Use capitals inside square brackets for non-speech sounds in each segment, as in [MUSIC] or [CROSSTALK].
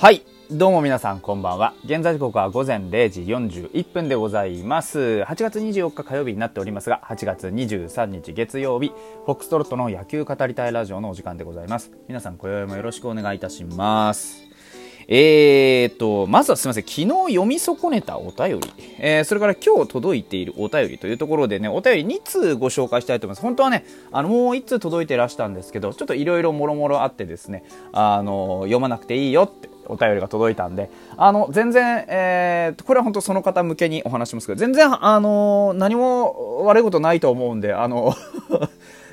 はい。どうも皆さんこんばんは。現在時刻は午前0時41分でございます。8月24日火曜日になっておりますが、8月23日月曜日、フォックストロットの野球語りたいラジオのお時間でございます。皆さん今宵もよろしくお願いいたします。えーと、まずはすみません。昨日読み損ねたお便り、えー、それから今日届いているお便りというところでね、お便り2通ご紹介したいと思います。本当はね、あの、もう1通届いてらしたんですけど、ちょっといろいろもろもろあってですね、あの、読まなくていいよってお便りが届いたんで、あの、全然、えー、これは本当その方向けにお話しますけど、全然、あの、何も悪いことないと思うんで、あの、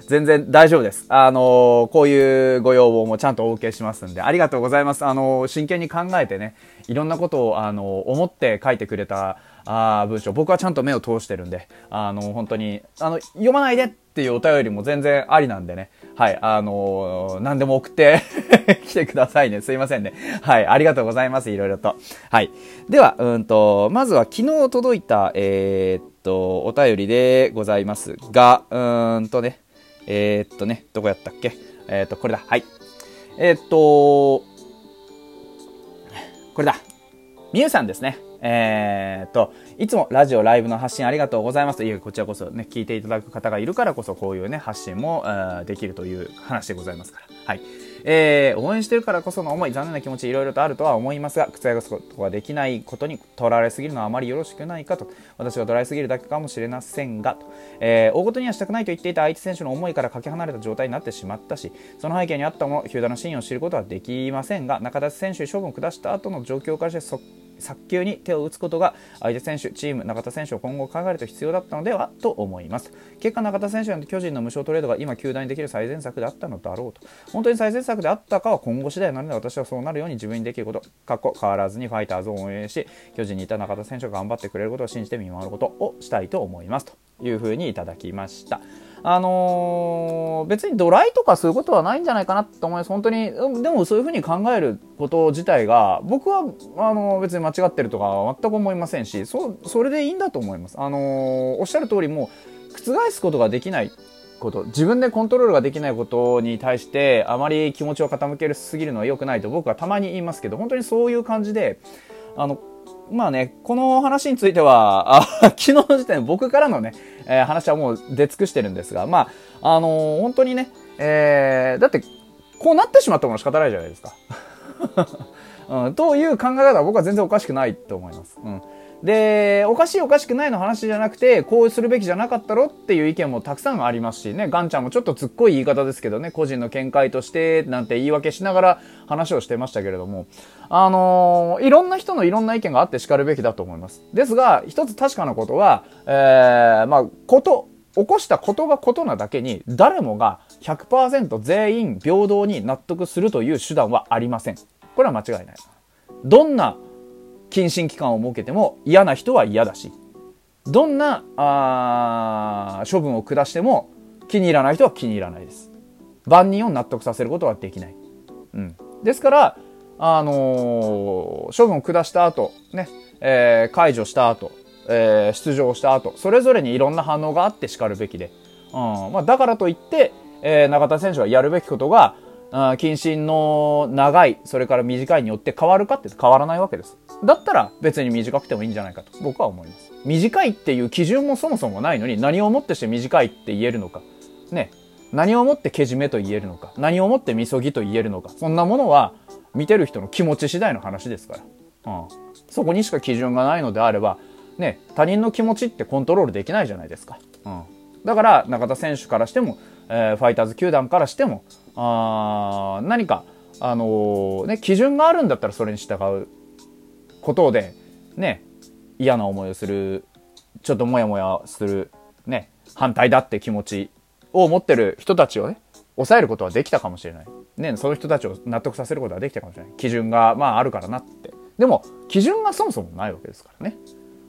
全然大丈夫です。あのこういうご要望もちゃんとお受けしますんで、ありがとうございます。あの真剣に考えてね、いろんなことを、あの思って書いてくれた、あ文章、僕はちゃんと目を通してるんで、あの本当に、あの、読まないでっていうお便りも全然ありなんでね、はい、あの何でも送って [LAUGHS] 来てくださいね。すいませんね。はい、ありがとうございます。いろいろと。はい。では、うんと、まずは昨日届いた、えー、っと、お便りでございますが、うーんとね、えー、っとね、どこやったっけ？えー、っと、これだ。はい。えー、っと、これだ。みゆさんですね。えー、っと、いつもラジオ、ライブの発信ありがとうございます。いえ、こちらこそね、聞いていただく方がいるからこそ、こういうね、発信も、できるという話でございますから。はい。えー、応援してるからこその思い、残念な気持ちいろいろとあるとは思いますが、覆すことができないことにとらわれすぎるのはあまりよろしくないかと、私は捉えすぎるだけかもしれませんが、と。えー、大ごとにはしたくないと言っていた相手選手の思いからかけ離れた状態になってしまったし、その背景にあったもの、ヒューダの真意を知ることはできませんが、中田選手に処分を下した後の状況からして早急に手を打つことが相手選手、チーム、中田選手を今後考えると必要だったのではと思います。結果、中田選手の巨人の無償トレードが今、球団にできる最善策であったのだろうと。本当に最善策であったかは今後次第なので私はそうなるように自分にできること過去変わらずにファイターズを応援し巨人にいた中田選手が頑張ってくれることを信じて見守ることをしたいと思います。というふうにいただきました。あのー、別にドライとかそういうことはないんじゃないかなと思います。本当に、でもそういうふうに考えること自体が、僕は、あのー、別に間違ってるとか全く思いませんし、そ、それでいいんだと思います。あのー、おっしゃる通りもう、覆すことができないこと自分でコントロールができないことに対してあまり気持ちを傾けるすぎるのは良くないと僕はたまに言いますけど本当にそういう感じであのまあね、この話については、[LAUGHS] あ昨日の時点僕からのね、えー、話はもう出尽くしてるんですが、まあ、あのー、本当にね、えー、だって、こうなってしまったもの仕方ないじゃないですか。[LAUGHS] うん、という考え方は僕は全然おかしくないと思います。うん。で、おかしいおかしくないの話じゃなくて、こうするべきじゃなかったろっていう意見もたくさんありますしね、ガンちゃんもちょっとつっこい言い方ですけどね、個人の見解としてなんて言い訳しながら話をしてましたけれども、あのー、いろんな人のいろんな意見があって叱るべきだと思います。ですが、一つ確かなことは、えー、まあ、こと、起こしたことがことなだけに、誰もが100%全員平等に納得するという手段はありません。これは間違いない。どんな謹慎期間を設けても嫌な人は嫌だし、どんなあ処分を下しても気に入らない人は気に入らないです。万人を納得させることはできない。うん。ですから、あのー、処分を下した後、ね、えー、解除した後、えー、出場した後、それぞれにいろんな反応があって叱るべきで、うんまあ、だからといって、えー、中田選手がやるべきことが、謹慎の長い、それから短いによって変わるかって変わらないわけです。だったら別に短くてもいいんじゃないかと僕は思います。短いっていう基準もそもそもないのに何をもってして短いって言えるのか。ね。何をもってけじめと言えるのか。何をもってみそぎと言えるのか。そんなものは見てる人の気持ち次第の話ですから。うん。そこにしか基準がないのであれば、ね、他人の気持ちってコントロールできないじゃないですか。うん。だから中田選手からしても、えー、ファイターズ球団からしても、あ何か、あのー、ね、基準があるんだったらそれに従うことで、ね、嫌な思いをする、ちょっとモヤモヤする、ね、反対だって気持ちを持ってる人たちをね、抑えることはできたかもしれない。ね、その人たちを納得させることはできたかもしれない。基準が、まああるからなって。でも、基準がそもそもないわけですからね。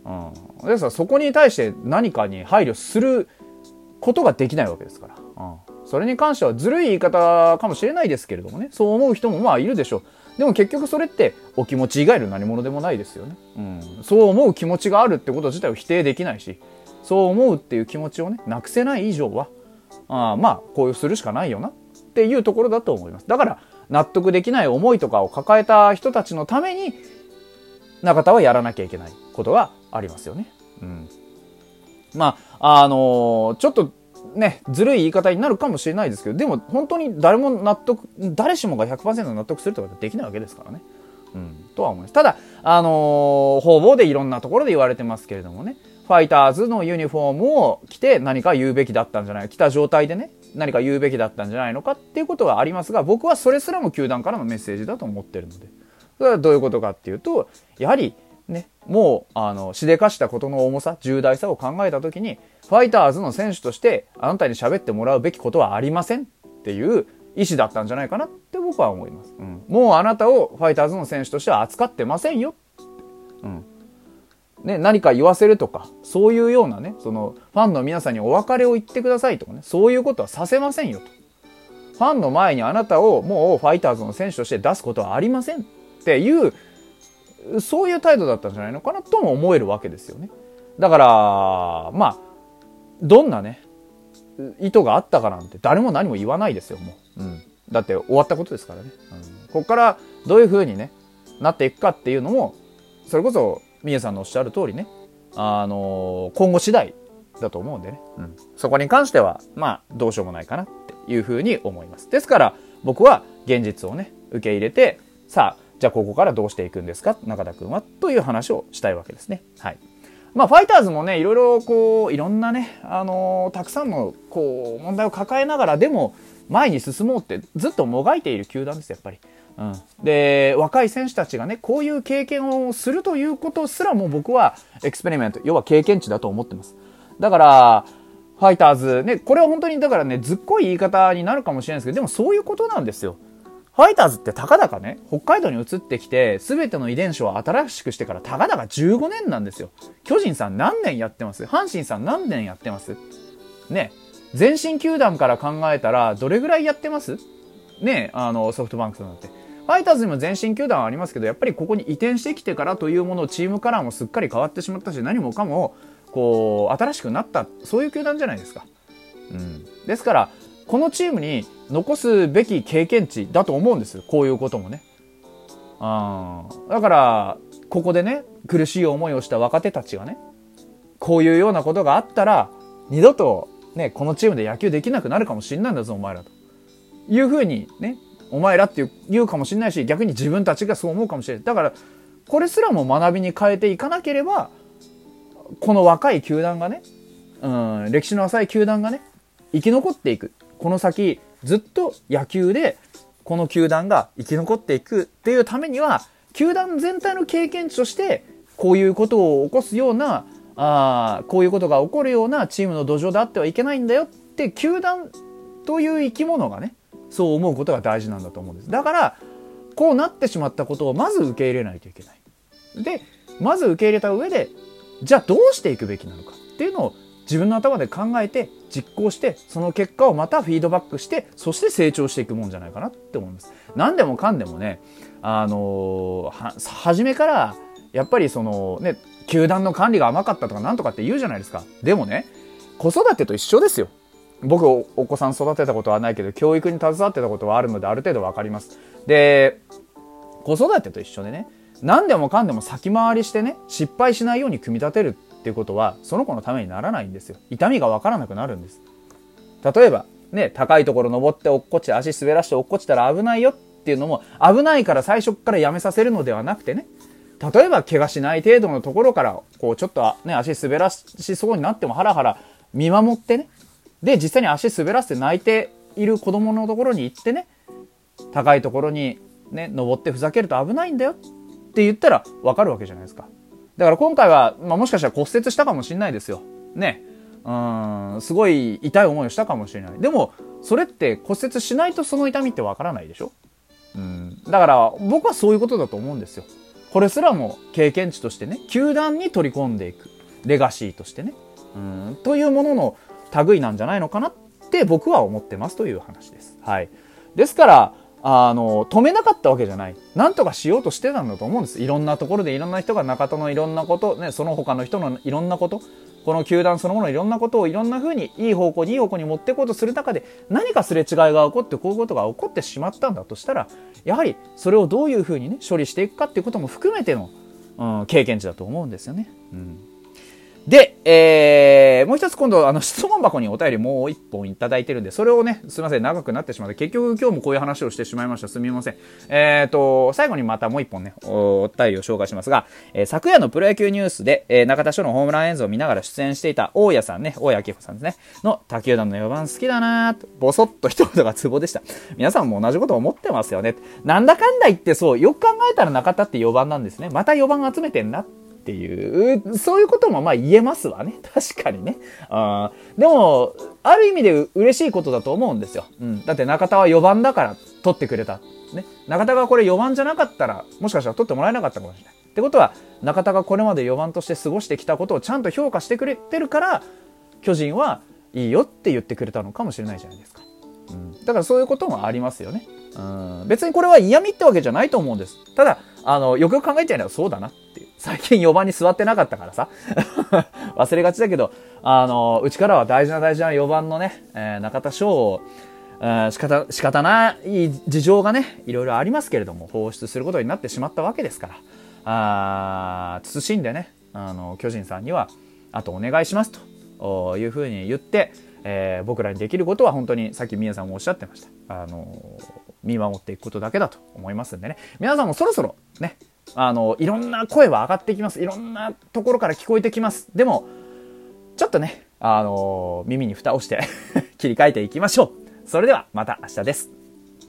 うん。ですからそこに対して何かに配慮することができないわけですから。うん。それに関してはずるい言い方かもしれないですけれどもね、そう思う人もまあいるでしょう。でも結局それってお気持ち以外の何者でもないですよね。うん。そう思う気持ちがあるってこと自体を否定できないし、そう思うっていう気持ちをね、なくせない以上は、あまあ、こういうするしかないよなっていうところだと思います。だから、納得できない思いとかを抱えた人たちのために、中田はやらなきゃいけないことがありますよね。うん。まあ、あのー、ちょっとね、ずるい言い方になるかもしれないですけど、でも本当に誰も納得、誰しもが100%納得するってことかできないわけですからね。うん、とは思います。ただ、あのー、方々でいろんなところで言われてますけれどもね、ファイターズのユニフォームを着て何か言うべきだったんじゃない、着た状態でね、何か言うべきだったんじゃないのかっていうことはありますが、僕はそれすらも球団からのメッセージだと思ってるので。それはどういうことかっていうと、やはり、もう、あの、しでかしたことの重さ、重大さを考えたときに、ファイターズの選手として、あなたに喋ってもらうべきことはありませんっていう意思だったんじゃないかなって僕は思います。うん。もうあなたをファイターズの選手としては扱ってませんよ。うん。ね、何か言わせるとか、そういうようなね、その、ファンの皆さんにお別れを言ってくださいとかね、そういうことはさせませんよと。ファンの前にあなたをもうファイターズの選手として出すことはありませんっていうそういう態度だったんじゃないのかなとも思えるわけですよね。だから、まあ、どんなね、意図があったかなんて誰も何も言わないですよ、もう。うん。だって終わったことですからね。うん、ここからどういう風にね、なっていくかっていうのも、それこそ、みえさんのおっしゃる通りね、あのー、今後次第だと思うんでね。うん。そこに関しては、まあ、どうしようもないかなっていう風に思います。ですから、僕は現実をね、受け入れて、さあ、じゃあここからどうしていくんですか？中田くんはという話をしたいわけですね。はい。まあ、ファイターズもね、いろいろこう、いろんなね、あのー、たくさんのこう、問題を抱えながらでも、前に進もうってずっともがいている球団です、やっぱり。うん、で若い選手たちがねこういう経験をするということすらも僕はエクスペリメント要は経験値だと思ってますだからファイターズねこれは本当にだからねずっこい言い方になるかもしれないですけどでもそういうことなんですよファイターズってたかだかね、北海道に移ってきて、すべての遺伝子を新しくしてからたかだか15年なんですよ。巨人さん何年やってます？阪神さん何年やってます？ね。前身球団から考えたら、どれぐらいやってます？ね、あの、ソフトバンクさんだって。ファイターズにも前身球団はありますけど、やっぱりここに移転してきてからというものをチームカラーもすっかり変わってしまったし、何もかも、こう、新しくなった、そういう球団じゃないですか。うん。ですから、このチームに残すべき経験値だと思うんです。こういうこともね。あだからここでね苦しい思いをした若手たちがねこういうようなことがあったら二度とねこのチームで野球できなくなるかもしれないんだぞお前らと。いうふうにねお前らって言うかもしれないし逆に自分たちがそう思うかもしれない。だからこれすらも学びに変えていかなければこの若い球団がね、うん、歴史の浅い球団がね生き残っていく。この先ずっと野球でこの球団が生き残っていくっていうためには球団全体の経験値としてこういうことを起こすようなあこういうことが起こるようなチームの土壌であってはいけないんだよって球団という生き物がねそう思うことが大事なんだと思うんです。だからこうなってしまったことをまず受け入れないといけない。でまず受け入れた上でじゃあどうしていくべきなのかっていうのを自分の頭で考えて実行してその結果をまたフィードバックしてそして成長していくもんじゃないかなって思います。何でもかんでもねあのー、初めからやっぱりそのね球団の管理が甘かったとかなんとかって言うじゃないですか。でもね子育てと一緒ですよ。僕お子さん育てたことはないけど教育に携わってたことはあるのである程度わかります。で子育てと一緒でね何でもかんでも先回りしてね失敗しないように組み立てるっていうことはその子のためにならないんですよ。痛みが分からなくなるんです。例えばね高いところ登って落っこち足滑らして落っこちたら危ないよっていうのも危ないから最初からやめさせるのではなくてね。例えば怪我しない程度のところからこうちょっとね足滑らしそうになってもハラハラ見守ってね。で実際に足滑らせて泣いている子供のところに行ってね。高いところにね登ってふざけると危ないんだよって言ったらわかるわけじゃないですか。だから今回は、まあ、もしかしたら骨折したかもしれないですよ。ね。うん、すごい痛い思いをしたかもしれない。でも、それって骨折しないとその痛みってわからないでしょ？うん。だから、僕はそういうことだと思うんですよ。これすらも経験値としてね、球団に取り込んでいく。レガシーとしてね。うん、というものの類なんじゃないのかなって僕は思ってますという話です。はい。ですから、あの、止めなかったわけじゃない。なんとかしようとしてたんだと思うんです。いろんなところでいろんな人が中田のいろんなこと、ね、その他の人のいろんなこと、この球団そのものいろんなことをいろんな風にいい方向にいい方向に持っていこうとする中で何かすれ違いが起こってこういうことが起こってしまったんだとしたらやはりそれをどういう風にね処理していくかっていうことも含めての、うん、経験値だと思うんですよね。うんで、えー、もう一つ今度、あの、質問箱にお便りもう一本いただいてるんで、それをね、すいません、長くなってしまって、結局今日もこういう話をしてしまいました。すみません。えっ、ー、と、最後にまたもう一本ね、おお便りを紹介しますが、えー、昨夜のプロ野球ニュースで、えー、中田署のホームラン映像を見ながら出演していた大家さんね、大家明穂さんですね、の、他球団の4番好きだなーと、ぼそっと一言がツボでした。皆さんも同じこと思ってますよね。なんだかんだ言ってそう、よく考えたら中田って4番なんですね。また4番集めてんなってていう、そういうこともまあ言えますわね。[LAUGHS] 確かにね。あでも、ある意味で嬉しいことだと思うんですよ。うん。だって中田は4番だから取ってくれた。ね。中田がこれ4番じゃなかったら、もしかしたら取ってもらえなかったかもしれない。ってことは、中田がこれまで4番として過ごしてきたことをちゃんと評価してくれてるから、巨人はいいよって言ってくれたのかもしれないじゃないですか。うん。だからそういうこともありますよね。うん。別にこれは嫌味ってわけじゃないと思うんです。ただ、あの、よくよく考えちゃえばそうだなっ。最近4番に座ってなかったからさ。[LAUGHS] 忘れがちだけど、あの、うちからは大事な大事な4番のね、えー、中田翔を、えー、仕方、仕方ない事情がね、いろいろありますけれども、放出することになってしまったわけですから、あ慎んでね、あの、巨人さんには、あとお願いしますというふうに言って、えー、僕らにできることは本当にさっき宮さんもおっしゃってました。あの見守っていくことだけだと思いますんでね。皆さんもそろそろね、あの、いろんな声は上がってきます。いろんなところから聞こえてきます。でも、ちょっとね、あの、耳に蓋をして [LAUGHS] 切り替えていきましょう。それではまた明日です。